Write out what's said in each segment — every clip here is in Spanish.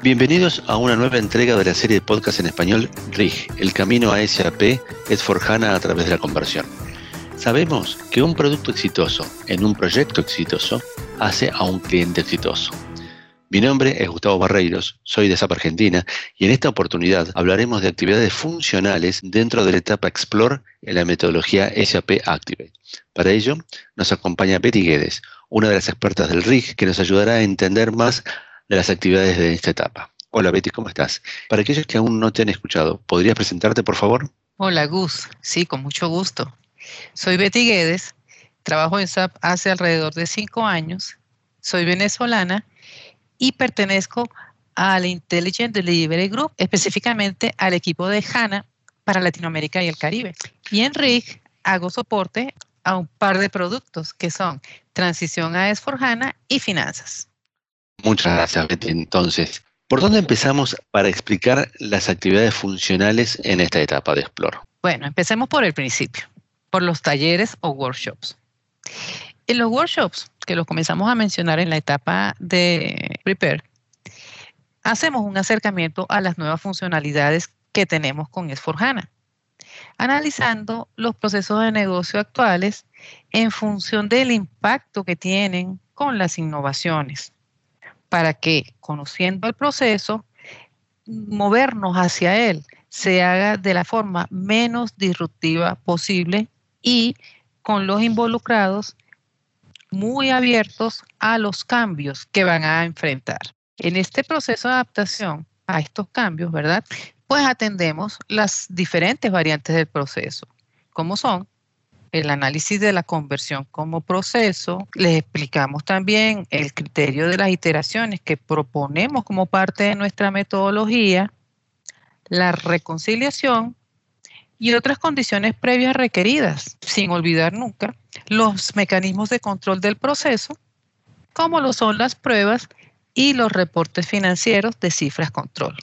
Bienvenidos a una nueva entrega de la serie de podcast en español RIG, el camino a SAP es Forjana a través de la conversión. Sabemos que un producto exitoso en un proyecto exitoso hace a un cliente exitoso. Mi nombre es Gustavo Barreiros, soy de SAP Argentina y en esta oportunidad hablaremos de actividades funcionales dentro de la etapa Explore en la metodología SAP Activate. Para ello nos acompaña Betty Guedes, una de las expertas del RIG que nos ayudará a entender más de las actividades de esta etapa. Hola Betty, ¿cómo estás? Para aquellos que aún no te han escuchado, ¿podrías presentarte por favor? Hola Gus, sí, con mucho gusto. Soy Betty Guedes, trabajo en SAP hace alrededor de cinco años, soy venezolana y pertenezco al Intelligent Delivery Group, específicamente al equipo de HANA para Latinoamérica y el Caribe. Y en RIG hago soporte a un par de productos que son transición a S4HANA y finanzas. Muchas gracias, Betty. Entonces, ¿por dónde empezamos para explicar las actividades funcionales en esta etapa de Explore? Bueno, empecemos por el principio, por los talleres o workshops. En los workshops, que los comenzamos a mencionar en la etapa de Prepare, hacemos un acercamiento a las nuevas funcionalidades que tenemos con S4HANA, analizando los procesos de negocio actuales en función del impacto que tienen con las innovaciones para que, conociendo el proceso, movernos hacia él se haga de la forma menos disruptiva posible y con los involucrados muy abiertos a los cambios que van a enfrentar. En este proceso de adaptación a estos cambios, ¿verdad? Pues atendemos las diferentes variantes del proceso, como son el análisis de la conversión como proceso. Les explicamos también el criterio de las iteraciones que proponemos como parte de nuestra metodología, la reconciliación y otras condiciones previas requeridas, sin olvidar nunca los mecanismos de control del proceso, como lo son las pruebas y los reportes financieros de cifras control.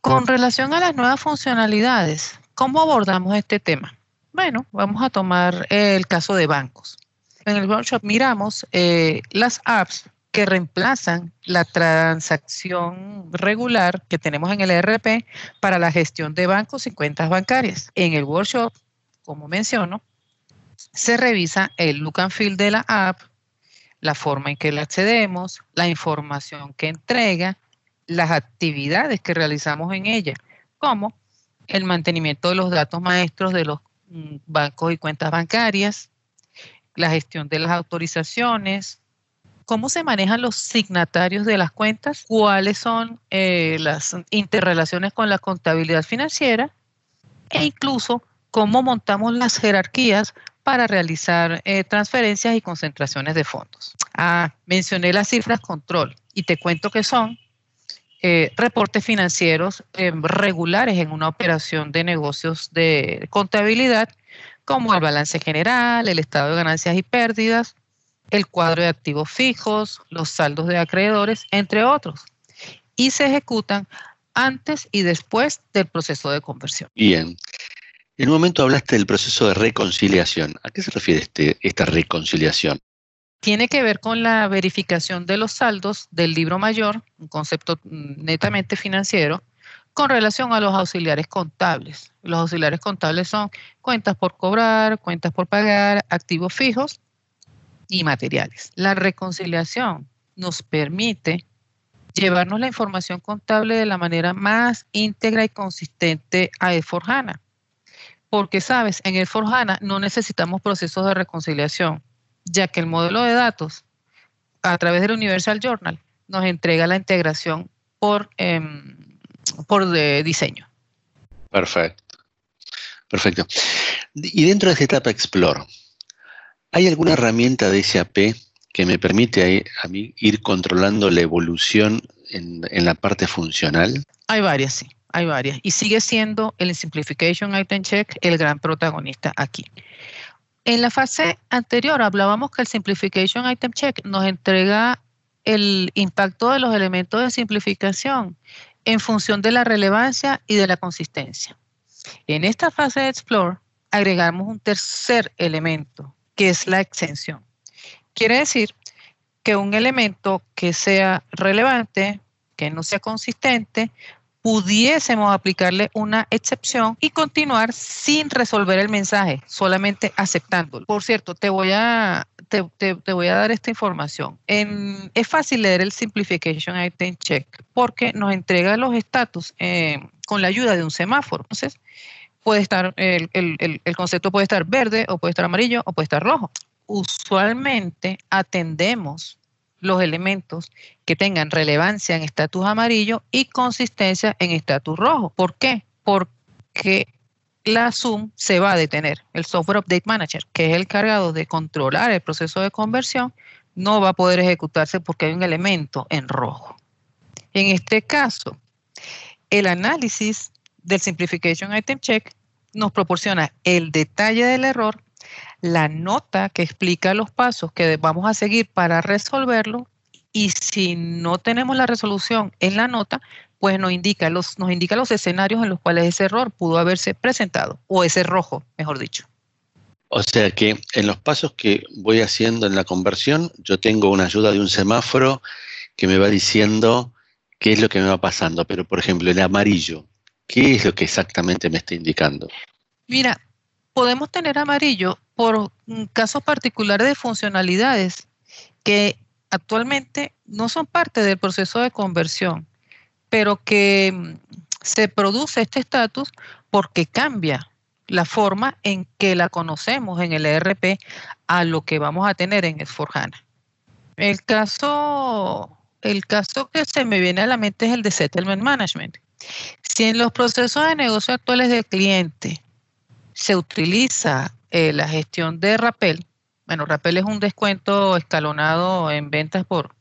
Con relación a las nuevas funcionalidades, ¿cómo abordamos este tema? Bueno, vamos a tomar el caso de bancos. En el workshop miramos eh, las apps que reemplazan la transacción regular que tenemos en el ERP para la gestión de bancos y cuentas bancarias. En el workshop, como menciono, se revisa el look and feel de la app, la forma en que la accedemos, la información que entrega, las actividades que realizamos en ella, como el mantenimiento de los datos maestros de los bancos y cuentas bancarias, la gestión de las autorizaciones, cómo se manejan los signatarios de las cuentas, cuáles son eh, las interrelaciones con la contabilidad financiera e incluso cómo montamos las jerarquías para realizar eh, transferencias y concentraciones de fondos. Ah, mencioné las cifras control y te cuento que son eh, reportes financieros eh, regulares en una operación de negocios de contabilidad, como el balance general, el estado de ganancias y pérdidas, el cuadro de activos fijos, los saldos de acreedores, entre otros. Y se ejecutan antes y después del proceso de conversión. Bien. En un momento hablaste del proceso de reconciliación. ¿A qué se refiere este, esta reconciliación? Tiene que ver con la verificación de los saldos del libro mayor, un concepto netamente financiero, con relación a los auxiliares contables. Los auxiliares contables son cuentas por cobrar, cuentas por pagar, activos fijos y materiales. La reconciliación nos permite llevarnos la información contable de la manera más íntegra y consistente a Eforjana. Porque, sabes, en Eforjana no necesitamos procesos de reconciliación ya que el modelo de datos a través del Universal Journal nos entrega la integración por, em, por de diseño. Perfecto. Perfecto. Y dentro de esta etapa Explore, ¿hay alguna herramienta de SAP que me permite a, mí ir controlando la evolución en, en, la parte funcional? Hay varias, sí, hay varias. Y sigue siendo el Simplification Item Check el gran protagonista aquí. En la fase anterior hablábamos que el Simplification Item Check nos entrega el impacto de los elementos de simplificación en función de la relevancia y de la consistencia. En esta fase de Explore agregamos un tercer elemento, que es la exención. Quiere decir que un elemento que sea relevante, que no sea consistente, pudiésemos aplicarle una excepción y continuar sin resolver el mensaje, solamente aceptándolo. Por cierto, te voy a, te, voy a dar esta información. es fácil leer el Simplification Item Check porque nos entrega los estatus eh, con la ayuda de un semáforo. Entonces, puede estar, el, el concepto puede estar verde o puede estar amarillo o puede estar rojo. Usualmente atendemos los elementos que tengan relevancia en estatus amarillo y consistencia en estatus rojo. ¿Por qué? Porque la Zoom se va a detener. El Software Update Manager, que es el cargado de controlar el proceso de conversión, no va a poder ejecutarse porque hay un elemento en rojo. En este caso, el análisis del Simplification Item Check nos proporciona el detalle del error la nota que explica los pasos que vamos a seguir para resolverlo y si no tenemos la resolución en la nota, pues nos indica los, nos indica los escenarios en los cuales ese error pudo haberse presentado, o ese rojo, mejor dicho. O sea que en los pasos que voy haciendo en la conversión, yo tengo una ayuda de un semáforo que me va diciendo qué es lo que me va pasando. Pero, por ejemplo, el amarillo, ¿qué es lo que exactamente me está indicando? Mira, podemos tener amarillo por casos particulares de funcionalidades que actualmente no son parte del proceso de conversión, pero que mm, se produce este estatus porque cambia la forma en que la conocemos en el ERP a lo que vamos a tener en Esforjana. El caso, el caso que se me viene a la mente es el de Settlement Management. Si en los procesos de negocio actuales del cliente se utiliza eh, la gestión de Rappel. Bueno, Rappel es un descuento escalonado en ventas por,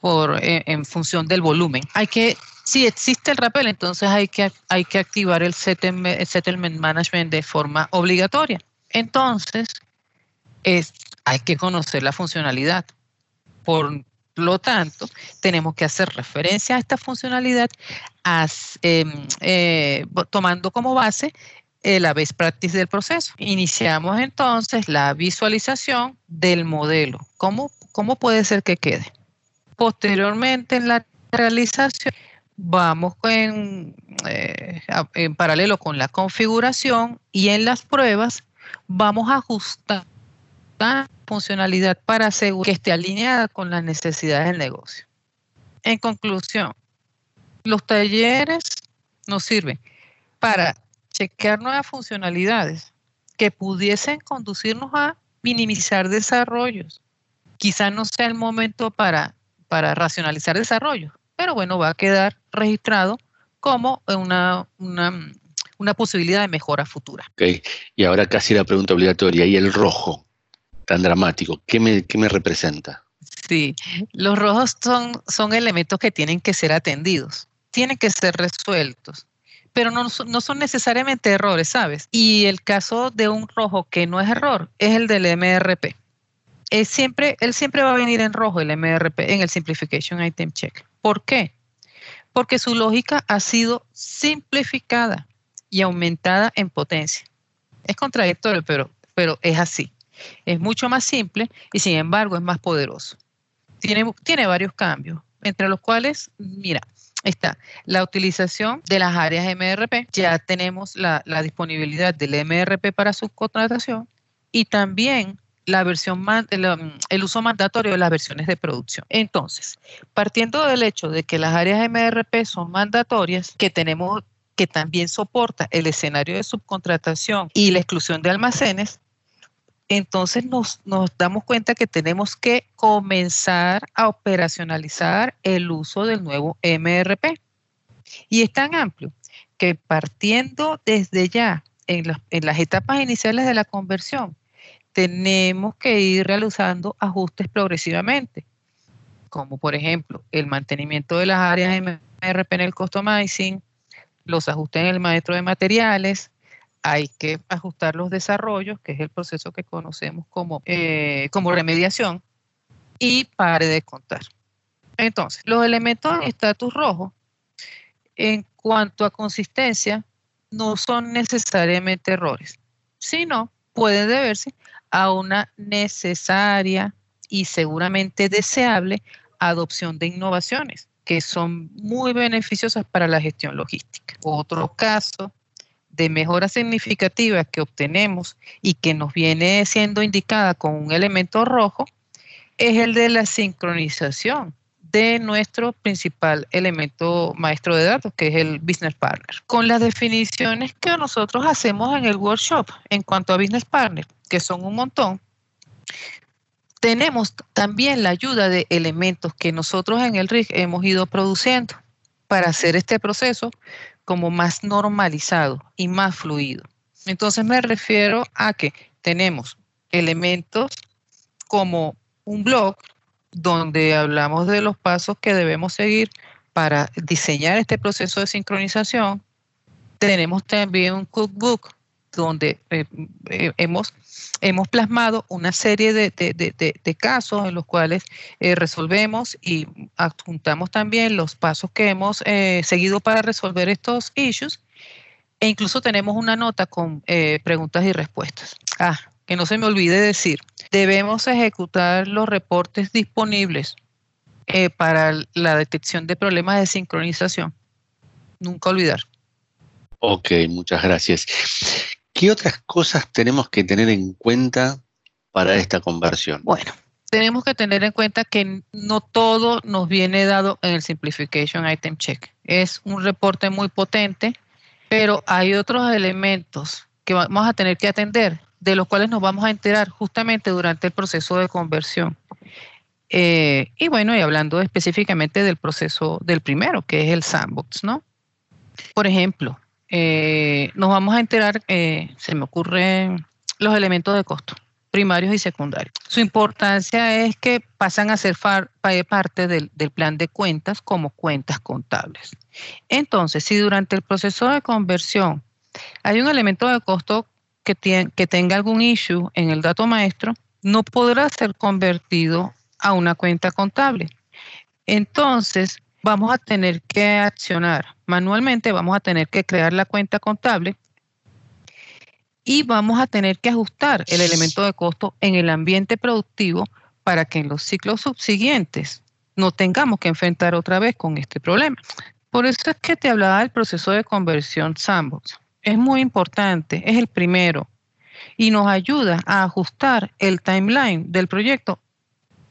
por eh, en función del volumen. Hay que, si existe el Rappel, entonces hay que, hay que activar el settlement, management de forma obligatoria. Entonces, es, hay que conocer la funcionalidad. Por lo tanto, tenemos que hacer referencia a esta funcionalidad em, eh, tomando como base eh, la best practice del proceso. Iniciamos entonces la visualización del modelo. ¿Cómo, cómo puede ser que quede? Posteriormente en la realización vamos en, eh, en paralelo con la configuración y en las pruebas vamos a ajustar la funcionalidad para asegurar que esté alineada con las necesidades del negocio. En conclusión, los talleres nos sirven para chequear nuevas funcionalidades que pudiesen conducirnos a minimizar desarrollos. Quizás no sea el momento para, para racionalizar desarrollos, pero bueno, va a quedar registrado como una, una, posibilidad de mejora futura. Ok, y ahora casi la pregunta obligatoria, ¿y el rojo tan dramático? ¿Qué me, qué me representa? Sí, los rojos son, son elementos que tienen que ser atendidos, tienen que ser resueltos pero no, son necesariamente errores, ¿sabes? Y el caso de un rojo que no es error es el del MRP. Es siempre, él siempre va a venir en rojo el MRP en el Simplification Item Check. ¿Por qué? Porque su lógica ha sido simplificada y aumentada en potencia. Es contradictorio, pero, pero es así. Es mucho más simple y sin embargo es más poderoso. Tiene, tiene varios cambios, entre los cuales, mira, está la utilización de las áreas MRP. Ya tenemos la, disponibilidad del MRP para subcontratación y también la versión el, uso mandatorio de las versiones de producción. Entonces, partiendo del hecho de que las áreas MRP son mandatorias, que tenemos que también soporta el escenario de subcontratación y la exclusión de almacenes, entonces nos, damos cuenta que tenemos que comenzar a operacionalizar el uso del nuevo MRP. Y es tan amplio que partiendo desde ya en, las etapas iniciales de la conversión, tenemos que ir realizando ajustes progresivamente, como por ejemplo el mantenimiento de las áreas MRP en el customizing, los ajustes en el maestro de materiales, hay que ajustar los desarrollos, que es el proceso que conocemos como, eh, como remediación, y pare de contar. Entonces, los elementos en estatus rojo, en cuanto a consistencia, no son necesariamente errores, sino pueden deberse a una necesaria y seguramente deseable adopción de innovaciones que son muy beneficiosas para la gestión logística. Otro caso de mejora significativa que obtenemos y que nos viene siendo indicada con un elemento rojo es el de la sincronización de nuestro principal elemento maestro de datos, que es el Business Partner. Con las definiciones que nosotros hacemos en el workshop en cuanto a Business Partner, que son un montón, tenemos también la ayuda de elementos que nosotros en el RIG hemos ido produciendo para hacer este proceso como más normalizado y más fluido. Entonces me refiero a que tenemos elementos como un blog donde hablamos de los pasos que debemos seguir para diseñar este proceso de sincronización. Tenemos también un cookbook donde eh, eh, hemos, hemos plasmado una serie de, casos en los cuales eh, resolvemos y adjuntamos también los pasos que hemos seguido para resolver estos issues. E incluso tenemos una nota con preguntas y respuestas. Ah, que no se me olvide decir, debemos ejecutar los reportes disponibles para la detección de problemas de sincronización. Nunca olvidar. Ok, muchas gracias. ¿Qué otras cosas tenemos que tener en cuenta para esta conversión? Bueno, tenemos que tener en cuenta que no todo nos viene dado en el Simplification Item Check. Es un reporte muy potente, pero hay otros elementos que vamos a tener que atender de los cuales nos vamos a enterar justamente durante el proceso de conversión. Eh, y bueno, y hablando específicamente del proceso del primero, que es el sandbox, ¿no? Por ejemplo, eh, nos vamos a enterar, eh, se me ocurren los elementos de costo, primarios y secundarios. Su importancia es que pasan a ser parte del, del plan de cuentas como cuentas contables. Entonces, si durante el proceso de conversión hay un elemento de costo que, tenga algún issue en el dato maestro no podrá ser convertido a una cuenta contable. Entonces, vamos a tener que accionar manualmente, vamos a tener que crear la cuenta contable y vamos a tener que ajustar el elemento de costo en el ambiente productivo para que en los ciclos subsiguientes no tengamos que enfrentar otra vez con este problema. Por eso es que te hablaba del proceso de conversión Sandbox es muy importante, es el primero y nos ayuda a ajustar el timeline del proyecto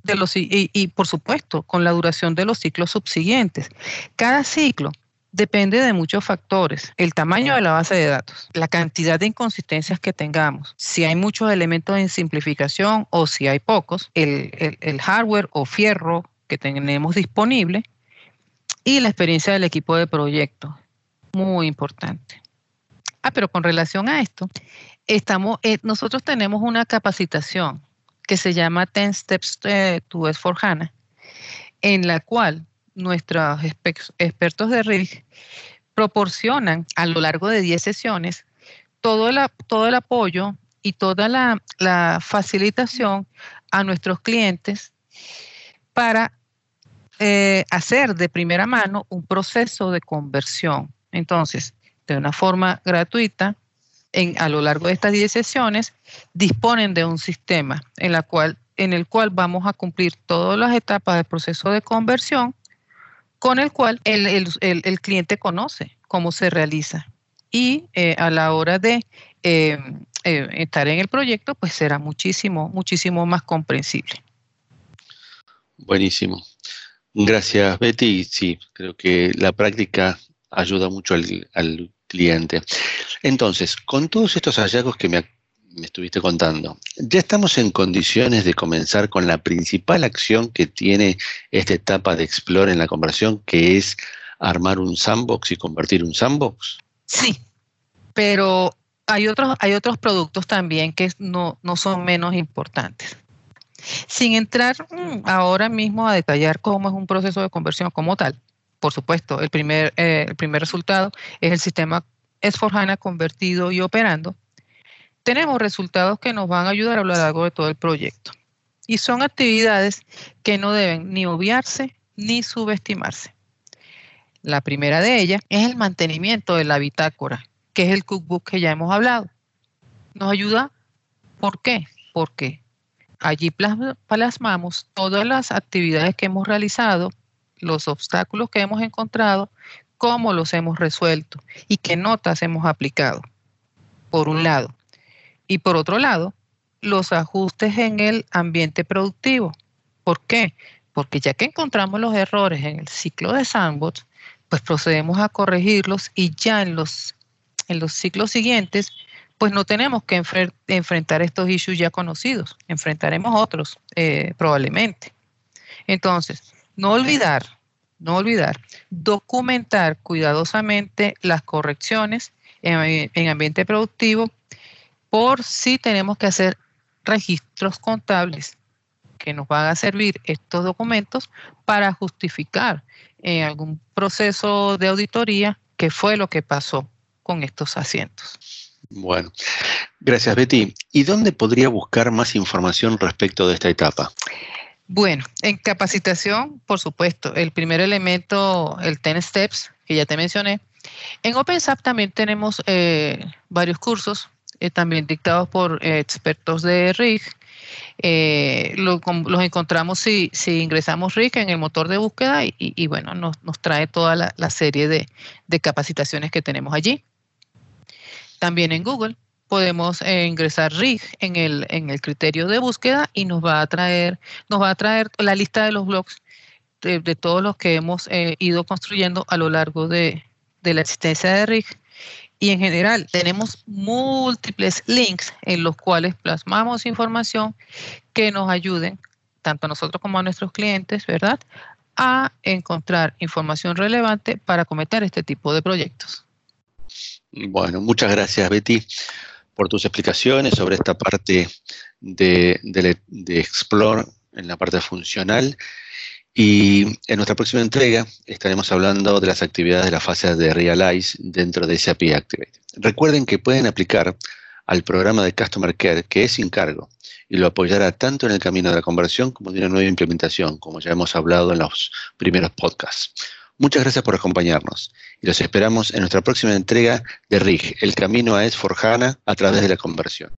de los, y, por supuesto con la duración de los ciclos subsiguientes. Cada ciclo depende de muchos factores, el tamaño de la base de datos, la cantidad de inconsistencias que tengamos, si hay muchos elementos en simplificación o si hay pocos, el, el hardware o fierro que tenemos disponible y la experiencia del equipo de proyecto. Muy importante. Ah, pero con relación a esto, estamos, eh, nosotros tenemos una capacitación que se llama 10 Steps eh, to S4HANA, en la cual nuestros expertos de RIG proporcionan a lo largo de 10 sesiones todo, todo el apoyo y toda la, facilitación a nuestros clientes para eh, hacer de primera mano un proceso de conversión. Entonces, de una forma gratuita en, a lo largo de estas 10 sesiones, disponen de un sistema en, la cual, en el cual vamos a cumplir todas las etapas del proceso de conversión con el cual el, cliente conoce cómo se realiza. Y eh, a la hora de eh, eh, estar en el proyecto, pues será muchísimo, muchísimo más comprensible. Buenísimo. Gracias, Betty. Sí, creo que la práctica ayuda mucho al cliente. Entonces, con todos estos hallazgos que me, estuviste contando, ya estamos en condiciones de comenzar con la principal acción que tiene esta etapa de Explore en la conversión, que es armar un sandbox y convertir un sandbox. Sí, pero hay otros, hay otros productos también que no, no son menos importantes. Sin entrar mm, ahora mismo a detallar cómo es un proceso de conversión como tal, por supuesto, el primer, eh, el primer resultado es el sistema S4HANA convertido y operando. Tenemos resultados que nos van a ayudar a lo largo de todo el proyecto. Y son actividades que no deben ni obviarse ni subestimarse. La primera de ellas es el mantenimiento de la bitácora, que es el cookbook que ya hemos hablado. Nos ayuda, ¿por qué? Porque allí plasmamos todas las actividades que hemos realizado los obstáculos que hemos encontrado, cómo los hemos resuelto y qué notas hemos aplicado, por un lado. Y por otro lado, los ajustes en el ambiente productivo. ¿Por qué? Porque ya que encontramos los errores en el ciclo de sandbox, pues procedemos a corregirlos y ya en los, en los ciclos siguientes, pues no tenemos que enfrentar estos issues ya conocidos, enfrentaremos otros eh, probablemente. Entonces, no olvidar, no olvidar, documentar cuidadosamente las correcciones en, en ambiente productivo por si tenemos que hacer registros contables que nos van a servir estos documentos para justificar en algún proceso de auditoría qué fue lo que pasó con estos asientos. Bueno, gracias Betty. ¿Y dónde podría buscar más información respecto de esta etapa? Bueno, en capacitación, por supuesto, el primer elemento, el 10 Steps, que ya te mencioné. En OpenSAP también tenemos eh, varios cursos, eh, también dictados por eh, expertos de RIG. los encontramos si, ingresamos RIG en el motor de búsqueda y, bueno, nos, trae toda la, serie de, de capacitaciones que tenemos allí. También en Google podemos eh, ingresar RIG en el, en el criterio de búsqueda y nos va a traer, nos va a traer la lista de los blogs de, todos los que hemos eh, ido construyendo a lo largo de, de la existencia de RIG. Y en general tenemos múltiples links en los cuales plasmamos información que nos ayuden, tanto a nosotros como a nuestros clientes, ¿verdad?, a encontrar información relevante para cometer este tipo de proyectos. Bueno, muchas gracias, Betty por tus explicaciones sobre esta parte de, Explore en la parte funcional. Y en nuestra próxima entrega estaremos hablando de las actividades de la fase de Realize dentro de SAP Activate. Recuerden que pueden aplicar al programa de Customer Care, que es sin cargo, y lo apoyará tanto en el camino de la conversión como de una nueva implementación, como ya hemos hablado en los primeros podcasts. Muchas gracias por acompañarnos y los esperamos en nuestra próxima entrega de RIG, el camino a S4HANA a través de la conversión.